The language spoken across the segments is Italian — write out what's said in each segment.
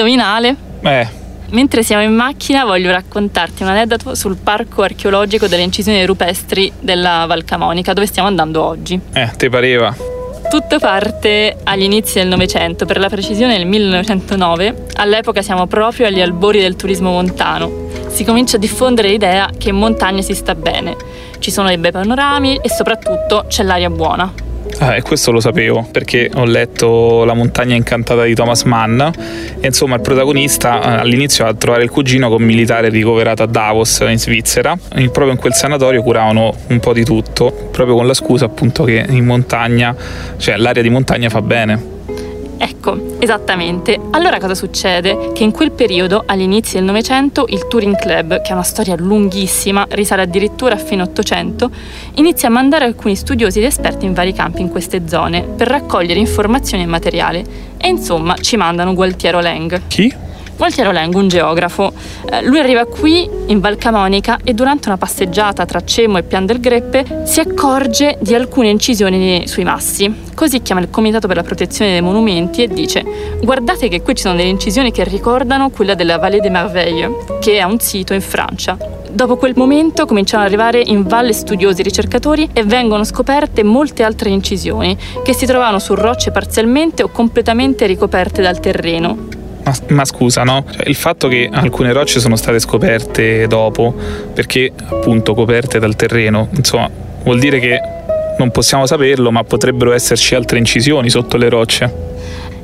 Indovinale? Eh, Mentre siamo in macchina voglio raccontarti un aneddoto sul parco archeologico delle incisioni rupestri della Val Camonica, dove stiamo andando oggi. eh, te pareva? Tutto parte agli inizi del Novecento, per la precisione nel 1909. All'epoca siamo proprio agli albori del turismo montano. Si comincia a diffondere l'idea che in montagna si sta bene. Ci sono dei bei panorami e soprattutto c'è l'aria buona. Ah, e questo lo sapevo perché ho letto La montagna incantata di Thomas Mann. E insomma il protagonista eh, all'inizio va a trovare il cugino con un militare ricoverato a Davos in Svizzera. E proprio in quel sanatorio curavano un po' di tutto proprio con la scusa appunto che in montagna cioè l'aria di montagna fa bene Ecco, esattamente. Allora cosa succede? Che in quel periodo, all'inizio del Novecento, il Touring Club, che ha una storia lunghissima, risale addirittura a fine Ottocento, inizia a mandare alcuni studiosi ed esperti in vari campi in queste zone per raccogliere informazioni e materiale. E insomma ci mandano Gualtiero Leng. chi? Gualtiero Leng, un geografo. Eh, lui arriva qui in Val Camonica e durante una passeggiata tra Cemo e Pian del Greppe si accorge di alcune incisioni sui massi. Così chiama il Comitato per la protezione dei monumenti e dice: Guardate che qui ci sono delle incisioni che ricordano quella della Vallée des Merveilles, che è un sito in Francia. Dopo quel momento cominciano ad arrivare in valle studiosi ricercatori e vengono scoperte molte altre incisioni che si trovavano su rocce parzialmente o completamente ricoperte dal terreno. Ma, ma scusa, no? Cioè, il fatto che alcune rocce sono state scoperte dopo, perché appunto coperte dal terreno, insomma, vuol dire che non possiamo saperlo, ma potrebbero esserci altre incisioni sotto le rocce.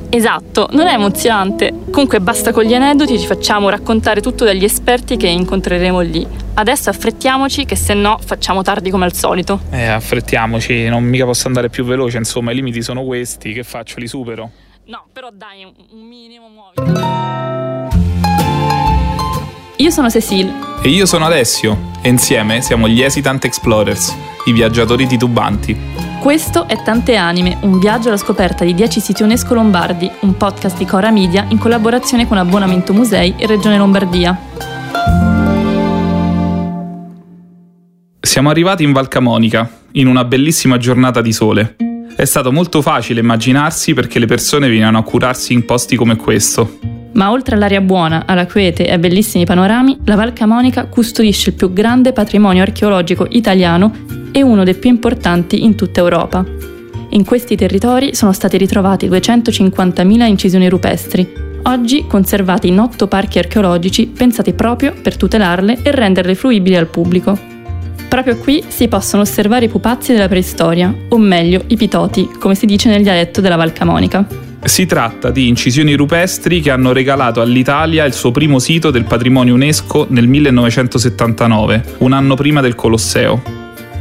Esatto, non è emozionante. Comunque basta con gli aneddoti, ci facciamo raccontare tutto dagli esperti che incontreremo lì. Adesso affrettiamoci che se no facciamo tardi come al solito. Eh, affrettiamoci, non mica posso andare più veloce, insomma, i limiti sono questi, che faccio? Li supero? No, però dai, un minimo muoviti. Io sono Cecile. E io sono Alessio, e insieme siamo gli Hesitant Explorers, i viaggiatori titubanti. Questo è Tante Anime, un viaggio alla scoperta di 10 siti UNESCO lombardi, un podcast di Cora Media in collaborazione con Abbonamento Musei e Regione Lombardia. Siamo arrivati in Val Camonica, in una bellissima giornata di sole. È stato molto facile immaginarsi perché le persone venivano a curarsi in posti come questo. Ma oltre all'aria buona, alla quiete e a bellissimi panorami, la Val Camonica custodisce il più grande patrimonio archeologico italiano e uno dei più importanti in tutta Europa. In questi territori sono stati ritrovati 250.000 incisioni rupestri, oggi conservati in otto parchi archeologici pensati proprio per tutelarle e renderle fruibili al pubblico. Proprio qui si possono osservare i pupazzi della preistoria, o meglio i pitoti, come si dice nel dialetto della Val Camonica. Si tratta di incisioni rupestri che hanno regalato all'Italia il suo primo sito del patrimonio UNESCO nel 1979, un anno prima del Colosseo.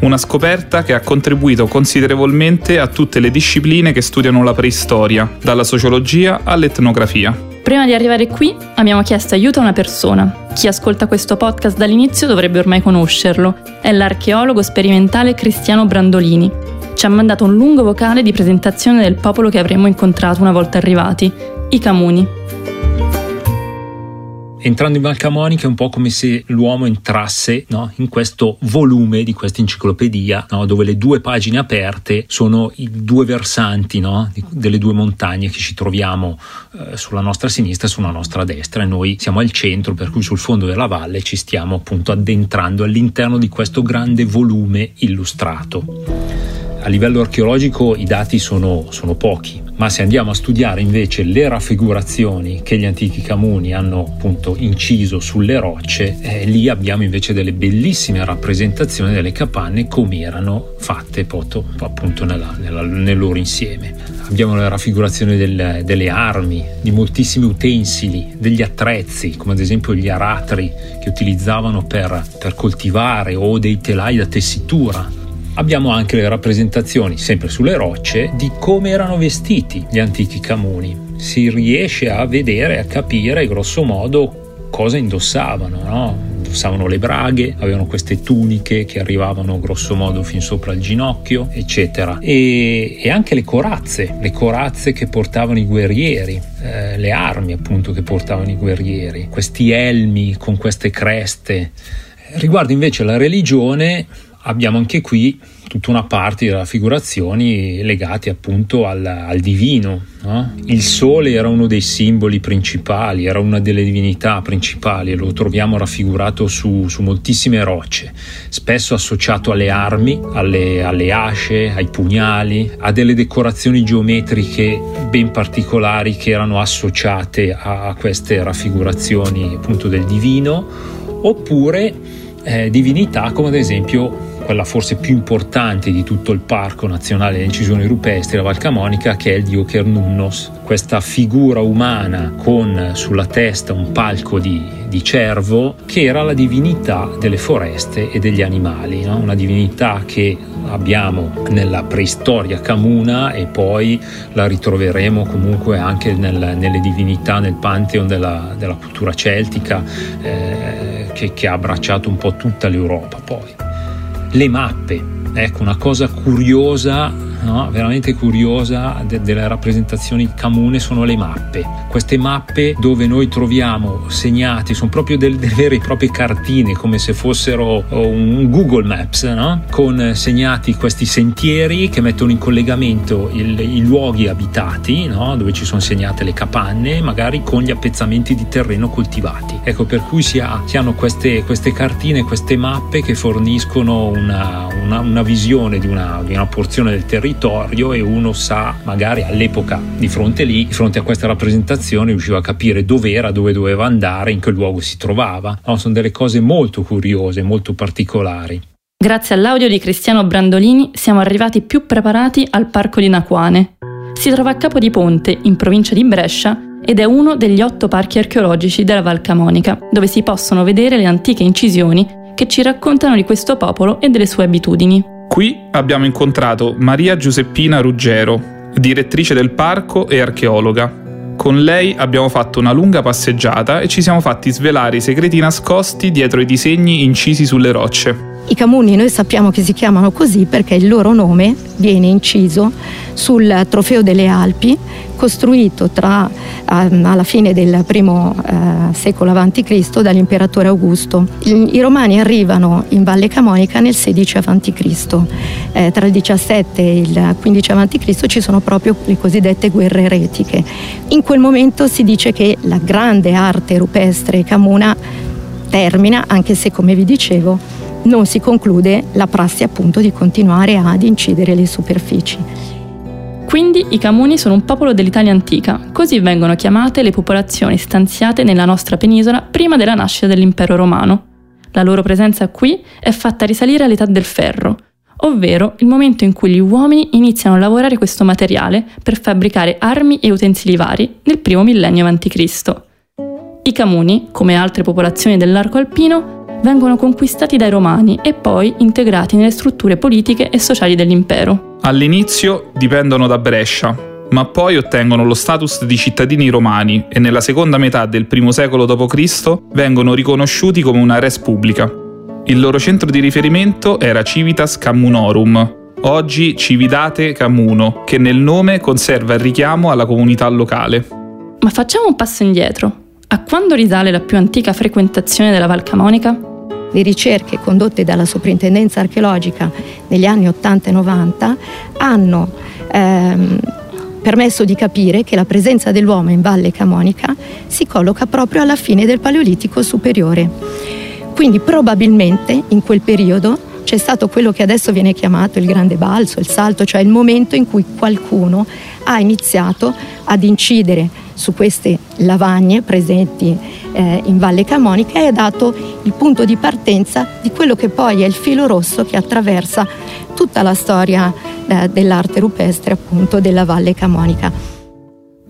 Una scoperta che ha contribuito considerevolmente a tutte le discipline che studiano la preistoria, dalla sociologia all'etnografia. Prima di arrivare qui abbiamo chiesto aiuto a una persona. Chi ascolta questo podcast dall'inizio dovrebbe ormai conoscerlo. È l'archeologo sperimentale Cristiano Brandolini. Ci ha mandato un lungo vocale di presentazione del popolo che avremmo incontrato una volta arrivati, i Camuni. Entrando in Val Camonica è un po' come se l'uomo entrasse no, in questo volume di questa enciclopedia, no, dove le due pagine aperte sono i due versanti no, delle due montagne che ci troviamo eh, sulla nostra sinistra e sulla nostra destra e noi siamo al centro, per cui sul fondo della valle ci stiamo appunto addentrando all'interno di questo grande volume illustrato. A livello archeologico i dati sono, sono, pochi, ma se andiamo a studiare invece le raffigurazioni che gli antichi Camuni hanno appunto inciso sulle rocce, eh, lì abbiamo invece delle bellissime rappresentazioni delle capanne come erano fatte appunto nella, nella, nel loro insieme. Abbiamo la raffigurazione del, delle armi, di moltissimi utensili, degli attrezzi, come ad esempio gli aratri che utilizzavano per, per coltivare o dei telai da tessitura Abbiamo anche le rappresentazioni, sempre sulle rocce, di come erano vestiti gli antichi Camuni. Si riesce a vedere, a capire grosso modo cosa indossavano, no? Indossavano le braghe, avevano queste tuniche che arrivavano grosso modo fin sopra il ginocchio, eccetera. E, e anche le corazze, le corazze che portavano i guerrieri, eh, le armi appunto che portavano i guerrieri, questi elmi con queste creste. Riguardo invece la religione, abbiamo anche qui tutta una parte di raffigurazioni legate appunto al, al divino. No? Il sole era uno dei simboli principali, era una delle divinità principali lo troviamo raffigurato su, su moltissime rocce, spesso associato alle armi, alle, alle asce, ai pugnali, a delle decorazioni geometriche ben particolari che erano associate a, a queste raffigurazioni appunto del divino, oppure eh, divinità come ad esempio quella forse più importante di tutto il Parco Nazionale delle Incisioni Rupestri, la Val Camonica, che è il dio Kernunnos, questa figura umana con sulla testa un palco di, di cervo, che era la divinità delle foreste e degli animali, no? una divinità che abbiamo nella preistoria camuna e poi la ritroveremo comunque anche nel, nelle divinità nel pantheon della, della cultura celtica eh, che, che ha abbracciato un po' tutta l'Europa poi le mappe. Ecco, una cosa curiosa no? veramente curiosa de- delle rappresentazioni comune sono le mappe. Queste mappe dove noi troviamo segnati, sono proprio delle, delle vere e proprie cartine, come se fossero oh, un Google Maps, no? con segnati questi sentieri che mettono in collegamento il, i luoghi abitati, no? dove ci sono segnate le capanne, magari con gli appezzamenti di terreno coltivati. Ecco, per cui si, ha, si hanno queste, queste, cartine, queste mappe che forniscono una, una, una visione di una, di una porzione del territorio territorio e uno sa magari all'epoca di fronte lì, di fronte a questa rappresentazione riusciva a capire dove era, dove doveva andare, in che luogo si trovava. No, sono delle cose molto curiose, molto particolari. Grazie all'audio di Cristiano Brandolini siamo arrivati più preparati al parco di Naquane. Si trova a Capo di Ponte, in provincia di Brescia, ed è uno degli otto parchi archeologici della Val Camonica, dove si possono vedere le antiche incisioni che ci raccontano di questo popolo e delle sue abitudini. Qui abbiamo incontrato Maria Giuseppina Ruggero, direttrice del parco e archeologa. Con lei abbiamo fatto una lunga passeggiata e ci siamo fatti svelare i segreti nascosti dietro i disegni incisi sulle rocce. I Camuni noi sappiamo che si chiamano così perché il loro nome viene inciso sul trofeo delle Alpi costruito tra, ehm, alla fine del primo eh, secolo a.C. dall'imperatore Augusto. I, romani arrivano in Valle Camonica nel 16 a.C. Eh, tra il 17 e il 15 a.C. ci sono proprio le cosiddette guerre eretiche. In quel momento si dice che la grande arte rupestre camuna termina, anche se come vi dicevo non si conclude la prassi appunto di continuare ad incidere le superfici. Quindi i Camuni sono un popolo dell'Italia antica, così vengono chiamate le popolazioni stanziate nella nostra penisola prima della nascita dell'impero romano. La loro presenza qui è fatta risalire all'età del ferro, ovvero il momento in cui gli uomini iniziano a lavorare questo materiale per fabbricare armi e utensili vari nel primo millennio a.C. I Camuni, come altre popolazioni dell'arco alpino, vengono conquistati dai romani e poi integrati nelle strutture politiche e sociali dell'impero. All'inizio dipendono da Brescia, ma poi ottengono lo status di cittadini romani e nella seconda metà del I secolo d.C. vengono riconosciuti come una res pubblica. Il loro centro di riferimento era Civitas Cammunorum, oggi Cividate Camuno, che nel nome conserva il richiamo alla comunità locale. Ma facciamo un passo indietro. A quando risale la più antica frequentazione della Val Camonica? Le ricerche condotte dalla Soprintendenza archeologica negli anni 80 e 90 hanno ehm, permesso di capire che la presenza dell'uomo in Valle Camonica si colloca proprio alla fine del Paleolitico superiore. Quindi probabilmente in quel periodo c'è stato quello che adesso viene chiamato il grande balzo, il salto, cioè il momento in cui qualcuno ha iniziato ad incidere su queste lavagne presenti eh, in Valle Camonica e ha dato il punto di partenza di quello che poi è il filo rosso che attraversa tutta la storia eh, dell'arte rupestre appunto della Valle Camonica.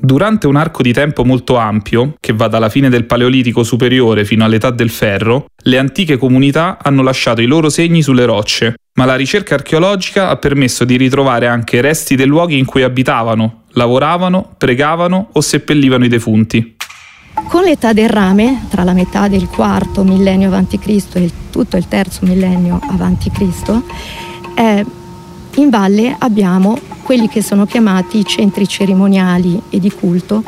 Durante un arco di tempo molto ampio, che va dalla fine del Paleolitico superiore fino all'età del ferro, le antiche comunità hanno lasciato i loro segni sulle rocce, ma la ricerca archeologica ha permesso di ritrovare anche resti dei luoghi in cui abitavano, lavoravano, pregavano o seppellivano i defunti. Con l'età del rame, tra la metà del quarto millennio a.C. e tutto il terzo millennio a.C., eh, in valle abbiamo quelli che sono chiamati centri cerimoniali e di culto,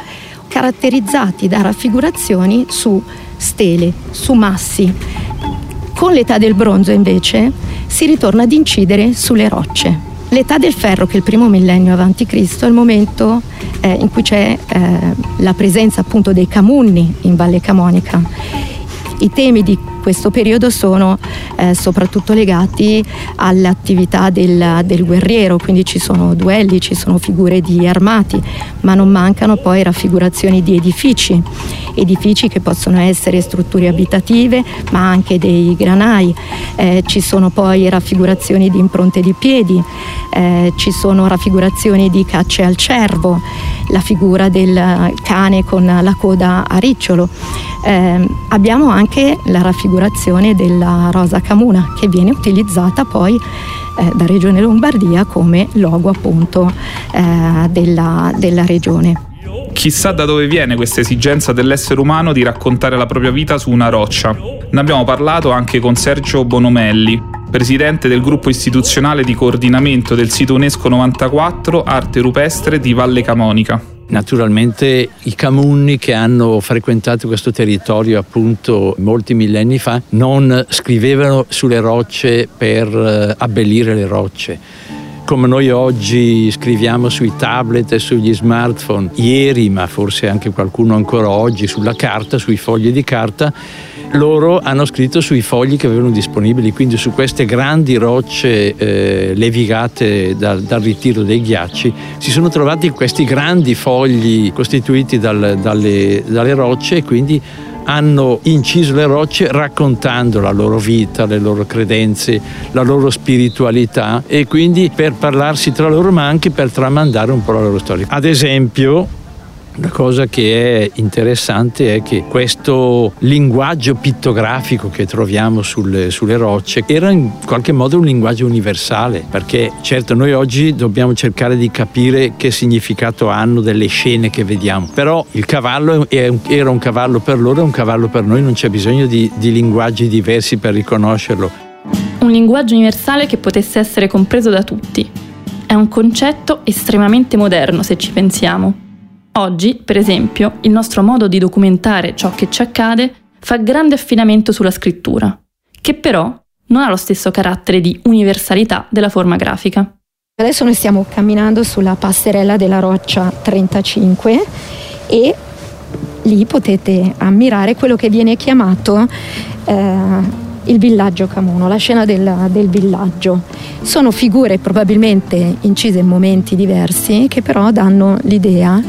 caratterizzati da raffigurazioni su stele, su massi. Con l'età del bronzo invece si ritorna ad incidere sulle rocce. L'età del ferro, che è il primo millennio avanti Cristo, è il momento eh, in cui c'è eh, la presenza appunto dei camunni in Valle Camonica. I temi di questo periodo sono eh, soprattutto legati all'attività del, del, guerriero, quindi ci sono duelli, ci sono figure di armati, ma non mancano poi raffigurazioni di edifici, edifici che possono essere strutture abitative, ma anche dei granai, eh, ci sono poi raffigurazioni di impronte di piedi, eh, ci sono raffigurazioni di cacce al cervo, la figura del cane con la coda a ricciolo. Eh, abbiamo anche la raffigurazione della rosa camuna che viene utilizzata poi eh, da Regione Lombardia come logo appunto eh, della, della regione. Chissà da dove viene questa esigenza dell'essere umano di raccontare la propria vita su una roccia. Ne abbiamo parlato anche con Sergio Bonomelli, presidente del gruppo istituzionale di coordinamento del sito UNESCO 94 Arte Rupestre di Valle Camonica. Naturalmente i Camunni che hanno frequentato questo territorio appunto molti millenni fa non scrivevano sulle rocce per eh, abbellire le rocce. Come noi oggi scriviamo sui tablet e sugli smartphone, ieri, ma forse anche qualcuno ancora oggi, sulla carta, sui fogli di carta, loro hanno scritto sui fogli che avevano disponibili, quindi su queste grandi rocce eh, levigate dal, dal, ritiro dei ghiacci, si sono trovati questi grandi fogli costituiti dal, dalle, dalle rocce e quindi hanno inciso le rocce raccontando la loro vita, le loro credenze, la loro spiritualità e quindi per parlarsi tra loro ma anche per tramandare un po' la loro storia. Ad esempio la cosa che è interessante è che questo linguaggio pittografico che troviamo sulle, sulle, rocce era in qualche modo un linguaggio universale, perché certo noi oggi dobbiamo cercare di capire che significato hanno delle scene che vediamo, però il cavallo era un cavallo per loro e un cavallo per noi, non c'è bisogno di, di linguaggi diversi per riconoscerlo. Un linguaggio universale che potesse essere compreso da tutti. È un concetto estremamente moderno se ci pensiamo Oggi, per esempio, il nostro modo di documentare ciò che ci accade fa grande affidamento sulla scrittura, che però non ha lo stesso carattere di universalità della forma grafica. Adesso noi stiamo camminando sulla passerella della roccia 35 e lì potete ammirare quello che viene chiamato eh, il villaggio Camuno, la scena del, del, villaggio. Sono figure probabilmente incise in momenti diversi che però danno l'idea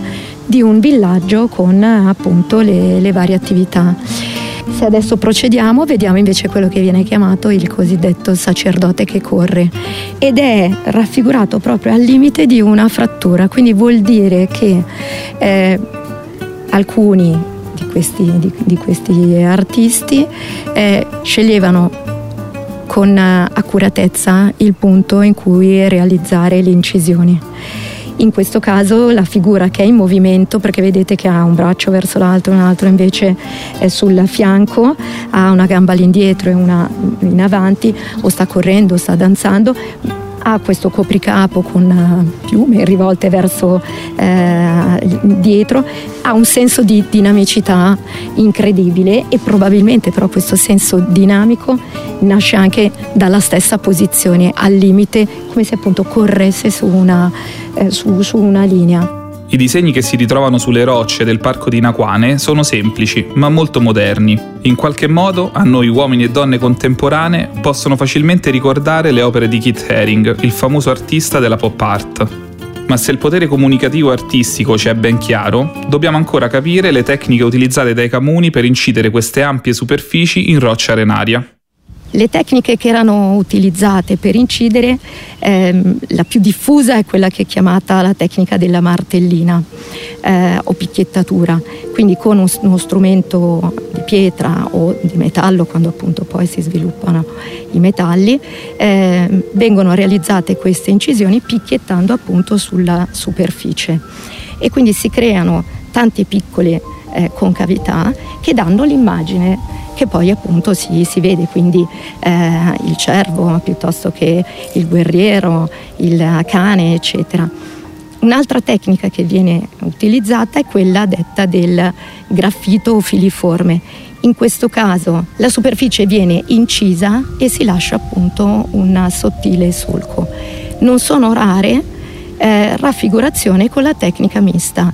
di un villaggio con appunto le, le varie attività. Se adesso procediamo, vediamo invece quello che viene chiamato il cosiddetto sacerdote che corre ed è raffigurato proprio al limite di una frattura, quindi vuol dire che eh, alcuni di questi, di, di questi artisti eh, sceglievano con accuratezza il punto in cui realizzare le incisioni in questo caso la figura che è in movimento, perché vedete che ha un braccio verso l'altro, un altro invece è sul fianco, ha una gamba all'indietro e una in avanti, o sta correndo, o sta danzando, ha questo copricapo con eh, piume rivolte verso eh, dietro, ha un senso di dinamicità incredibile e probabilmente però questo senso dinamico nasce anche dalla stessa posizione al limite, come se appunto corresse su una, eh, su, su una linea. I disegni che si ritrovano sulle rocce del parco di Naquane sono semplici, ma molto moderni. In qualche modo, a noi uomini e donne contemporanee possono facilmente ricordare le opere di Keith Haring, il famoso artista della pop art. Ma se il potere comunicativo artistico ci è ben chiaro, dobbiamo ancora capire le tecniche utilizzate dai Camuni per incidere queste ampie superfici in roccia arenaria. Le tecniche che erano utilizzate per incidere, ehm, la più diffusa è quella che è chiamata la tecnica della martellina eh, o picchiettatura, quindi con un, uno strumento di pietra o di metallo, quando appunto poi si sviluppano i metalli, eh, vengono realizzate queste incisioni picchiettando appunto sulla superficie. E quindi si creano tante piccole eh, concavità che danno l'immagine che poi appunto si, si vede, quindi eh, il cervo piuttosto che il guerriero, il cane, eccetera. Un'altra tecnica che viene utilizzata è quella detta del graffito filiforme. In questo caso la superficie viene incisa e si lascia appunto un sottile solco. Non sono rare eh, raffigurazioni con la tecnica mista.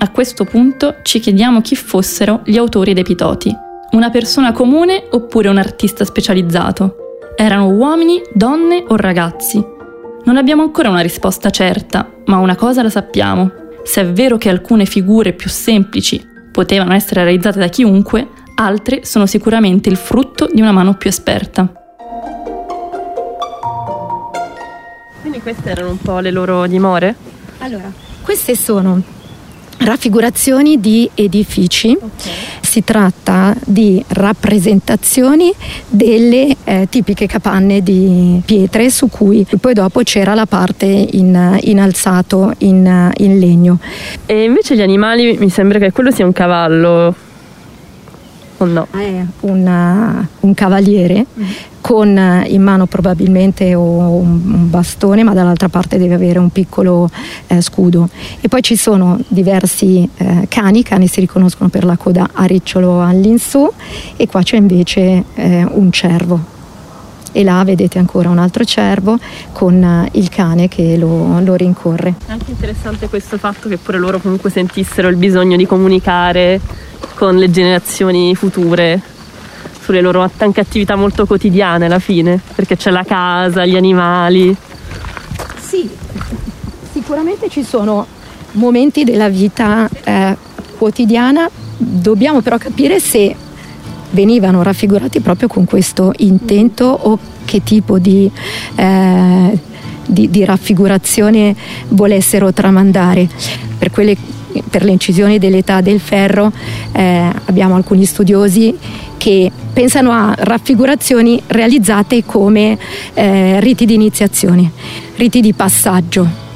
A questo punto ci chiediamo chi fossero gli autori dei pitoti. Una persona comune oppure un artista specializzato? Erano uomini, donne o ragazzi? Non abbiamo ancora una risposta certa, ma una cosa la sappiamo. Se è vero che alcune figure più semplici potevano essere realizzate da chiunque, altre sono sicuramente il frutto di una mano più esperta. Quindi queste erano un po' le loro dimore? Allora, queste sono raffigurazioni di edifici. Okay. Si tratta di rappresentazioni delle eh, tipiche capanne di pietre su cui poi dopo c'era la parte in, in alzato in, in legno. E invece gli animali mi sembra che quello sia un cavallo no? È una, un cavaliere mm. con in mano probabilmente un, un, bastone, ma dall'altra parte deve avere un piccolo eh, scudo. E poi ci sono diversi eh, cani, i cani si riconoscono per la coda a ricciolo all'insù e qua c'è invece eh, un cervo e là vedete ancora un altro cervo con eh, il cane che lo, lo, rincorre. È anche interessante questo fatto che pure loro comunque sentissero il bisogno di comunicare con le generazioni future sulle loro anche attività molto quotidiane alla fine, perché c'è la casa, gli animali. Sì, sicuramente ci sono momenti della vita eh, quotidiana, dobbiamo però capire se venivano raffigurati proprio con questo intento o che tipo di, eh, di, di raffigurazione volessero tramandare. Per quelle per le incisioni dell'età del ferro eh, abbiamo alcuni studiosi che pensano a raffigurazioni realizzate come eh, riti di iniziazione, riti di passaggio.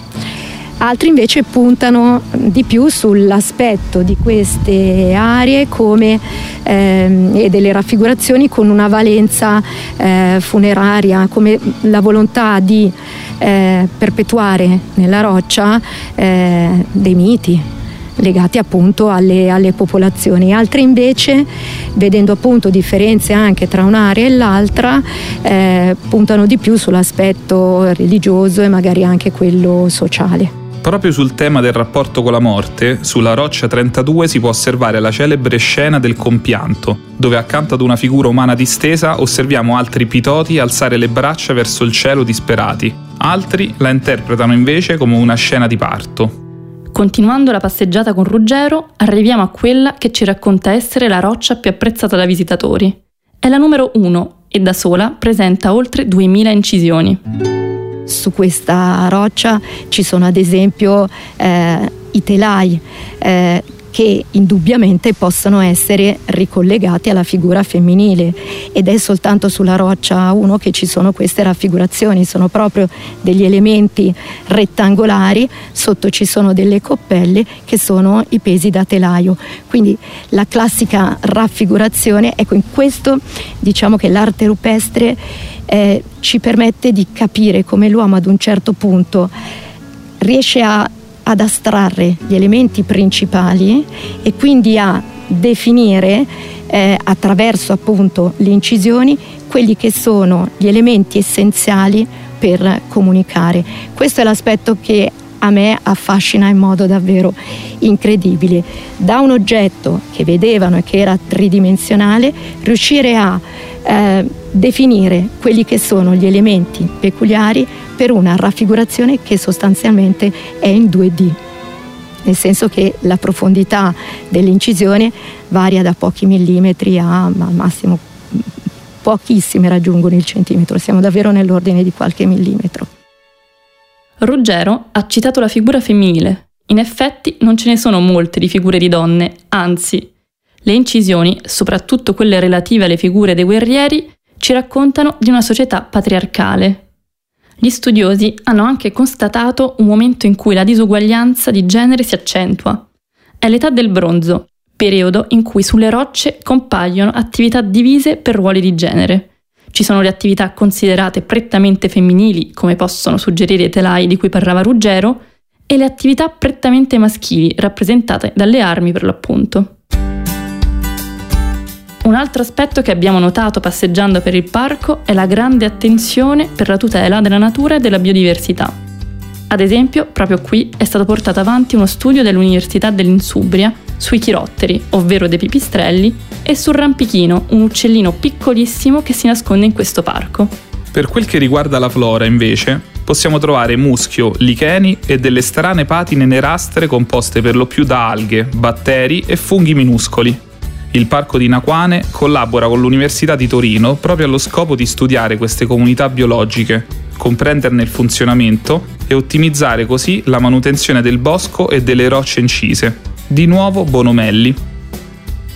Altri invece puntano di più sull'aspetto di queste aree come, ehm, e delle raffigurazioni con una valenza eh, funeraria, come la volontà di eh, perpetuare nella roccia eh, dei miti, legati appunto alle, alle, popolazioni. Altre invece, vedendo appunto differenze anche tra un'area e l'altra, eh, puntano di più sull'aspetto religioso e magari anche quello sociale. Proprio sul tema del rapporto con la morte, sulla roccia 32 si può osservare la celebre scena del compianto, dove accanto ad una figura umana distesa osserviamo altri pitoti alzare le braccia verso il cielo disperati. Altri la interpretano invece come una scena di parto. Continuando la passeggiata con Ruggero, arriviamo a quella che ci racconta essere la roccia più apprezzata dai visitatori. È la numero 1 e da sola presenta oltre 2000 incisioni. Su questa roccia ci sono ad esempio eh, i telai, eh, che indubbiamente possono essere ricollegati alla figura femminile. Ed è soltanto sulla roccia 1 che ci sono queste raffigurazioni, sono proprio degli elementi rettangolari, sotto ci sono delle coppelle che sono i pesi da telaio, quindi la classica raffigurazione, ecco in questo diciamo che l'arte rupestre eh, ci permette di capire come l'uomo ad un certo punto riesce a ad astrarre gli elementi principali e quindi a definire eh, attraverso appunto le incisioni quelli che sono gli elementi essenziali per comunicare. Questo è l'aspetto che a me affascina in modo davvero incredibile. Da un oggetto che vedevano e che era tridimensionale, riuscire a eh, definire quelli che sono gli elementi peculiari per una raffigurazione che sostanzialmente è in 2D nel senso che la profondità dell'incisione varia da pochi millimetri a al massimo pochissime raggiungono il centimetro, siamo davvero nell'ordine di qualche millimetro. Ruggero ha citato la figura femminile. In effetti non ce ne sono molte di figure di donne, anzi, le incisioni, soprattutto quelle relative alle figure dei guerrieri, ci raccontano di una società patriarcale. Gli studiosi hanno anche constatato un momento in cui la disuguaglianza di genere si accentua. È l'età del bronzo, periodo in cui sulle rocce compaiono attività divise per ruoli di genere. Ci sono le attività considerate prettamente femminili, come possono suggerire i telai di cui parlava Ruggero, e le attività prettamente maschili rappresentate dalle armi per l'appunto. Un altro aspetto che abbiamo notato passeggiando per il parco è la grande attenzione per la tutela della natura e della biodiversità. Ad esempio, proprio qui è stato portato avanti uno studio dell'Università dell'Insubria sui chirotteri, ovvero dei pipistrelli, e sul rampichino, un uccellino piccolissimo che si nasconde in questo parco. Per quel che riguarda la flora, invece, possiamo trovare muschio, licheni e delle strane patine nerastre composte per lo più da alghe, batteri e funghi minuscoli. Il parco di Naquane collabora con l'Università di Torino proprio allo scopo di studiare queste comunità biologiche, comprenderne il funzionamento e ottimizzare così la manutenzione del bosco e delle rocce incise. Di nuovo Bonomelli,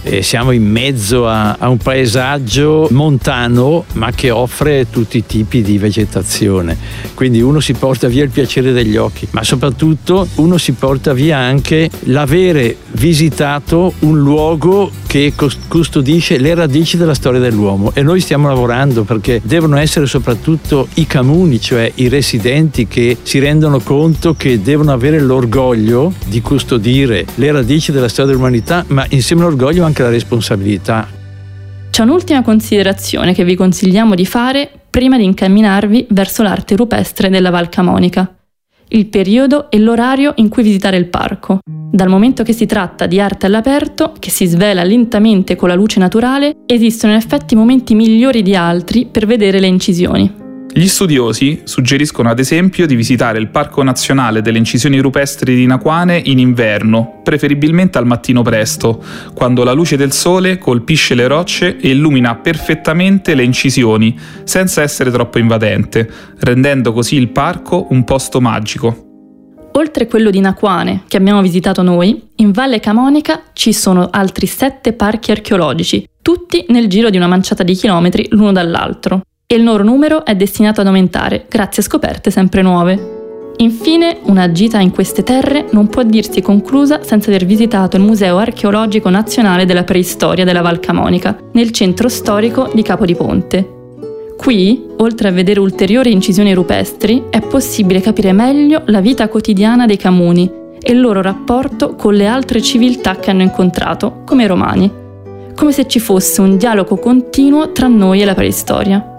e siamo in mezzo a, a, un paesaggio montano ma che offre tutti i tipi di vegetazione. Quindi uno si porta via il piacere degli occhi, ma soprattutto uno si porta via anche l'avere visitato un luogo che custodisce le radici della storia dell'uomo e noi stiamo lavorando perché devono essere soprattutto i comuni, cioè i residenti che si rendono conto che devono avere l'orgoglio di custodire le radici della storia dell'umanità, ma insieme all'orgoglio anche la responsabilità. C'è un'ultima considerazione che vi consigliamo di fare prima di incamminarvi verso l'arte rupestre della Val Camonica il periodo e l'orario in cui visitare il parco. Dal momento che si tratta di arte all'aperto, che si svela lentamente con la luce naturale, esistono in effetti momenti migliori di altri per vedere le incisioni. Gli studiosi suggeriscono ad esempio di visitare il Parco Nazionale delle Incisioni Rupestri di Naquane in inverno, preferibilmente al mattino presto, quando la luce del sole colpisce le rocce e illumina perfettamente le incisioni, senza essere troppo invadente, rendendo così il parco un posto magico. Oltre quello di Naquane, che abbiamo visitato noi, in Valle Camonica ci sono altri sette parchi archeologici, tutti nel giro di una manciata di chilometri l'uno dall'altro e il loro numero è destinato ad aumentare grazie a scoperte sempre nuove. Infine, una gita in queste terre non può dirsi conclusa senza aver visitato il Museo archeologico nazionale della preistoria della Val Camonica, nel centro storico di Capodiponte. Qui, oltre a vedere ulteriori incisioni rupestri, è possibile capire meglio la vita quotidiana dei Camuni e il loro rapporto con le altre civiltà che hanno incontrato, come i Romani, come se ci fosse un dialogo continuo tra noi e la preistoria.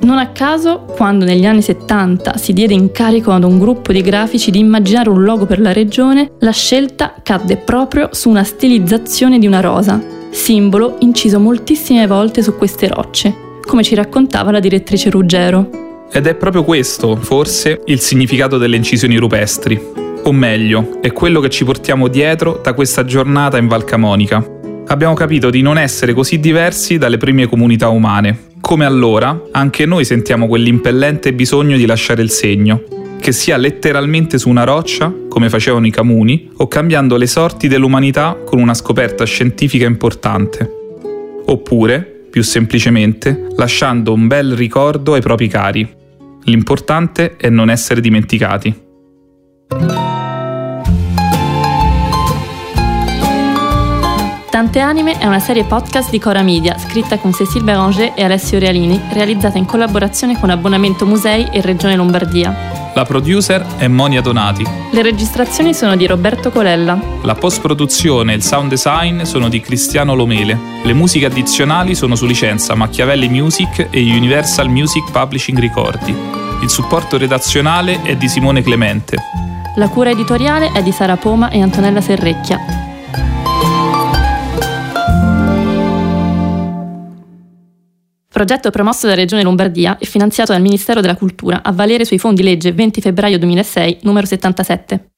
Non a caso, quando negli anni 70 si diede incarico ad un gruppo di grafici di immaginare un logo per la regione, la scelta cadde proprio su una stilizzazione di una rosa, simbolo inciso moltissime volte su queste rocce, come ci raccontava la direttrice Ruggero. Ed è proprio questo, forse, il significato delle incisioni rupestri. O meglio, è quello che ci portiamo dietro da questa giornata in Val Camonica. Abbiamo capito di non essere così diversi dalle prime comunità umane, come allora, anche noi sentiamo quell'impellente bisogno di lasciare il segno, che sia letteralmente su una roccia, come facevano i Camuni, o cambiando le sorti dell'umanità con una scoperta scientifica importante. Oppure, più semplicemente, lasciando un bel ricordo ai propri cari. L'importante è non essere dimenticati. Tante Anime è una serie podcast di Cora Media, scritta con Cécile Béranger e Alessio Realini, realizzata in collaborazione con Abbonamento Musei e Regione Lombardia. La producer è Monia Donati. Le registrazioni sono di Roberto Colella. La post-produzione e il sound design sono di Cristiano Lomele. Le musiche addizionali sono su licenza Machiavelli Music e Universal Music Publishing Ricordi. Il supporto redazionale è di Simone Clemente. La cura editoriale è di Sara Poma e Antonella Serrecchia. Progetto promosso dalla Regione Lombardia e finanziato dal Ministero della Cultura a valere sui fondi legge 20 febbraio 2006 numero 77.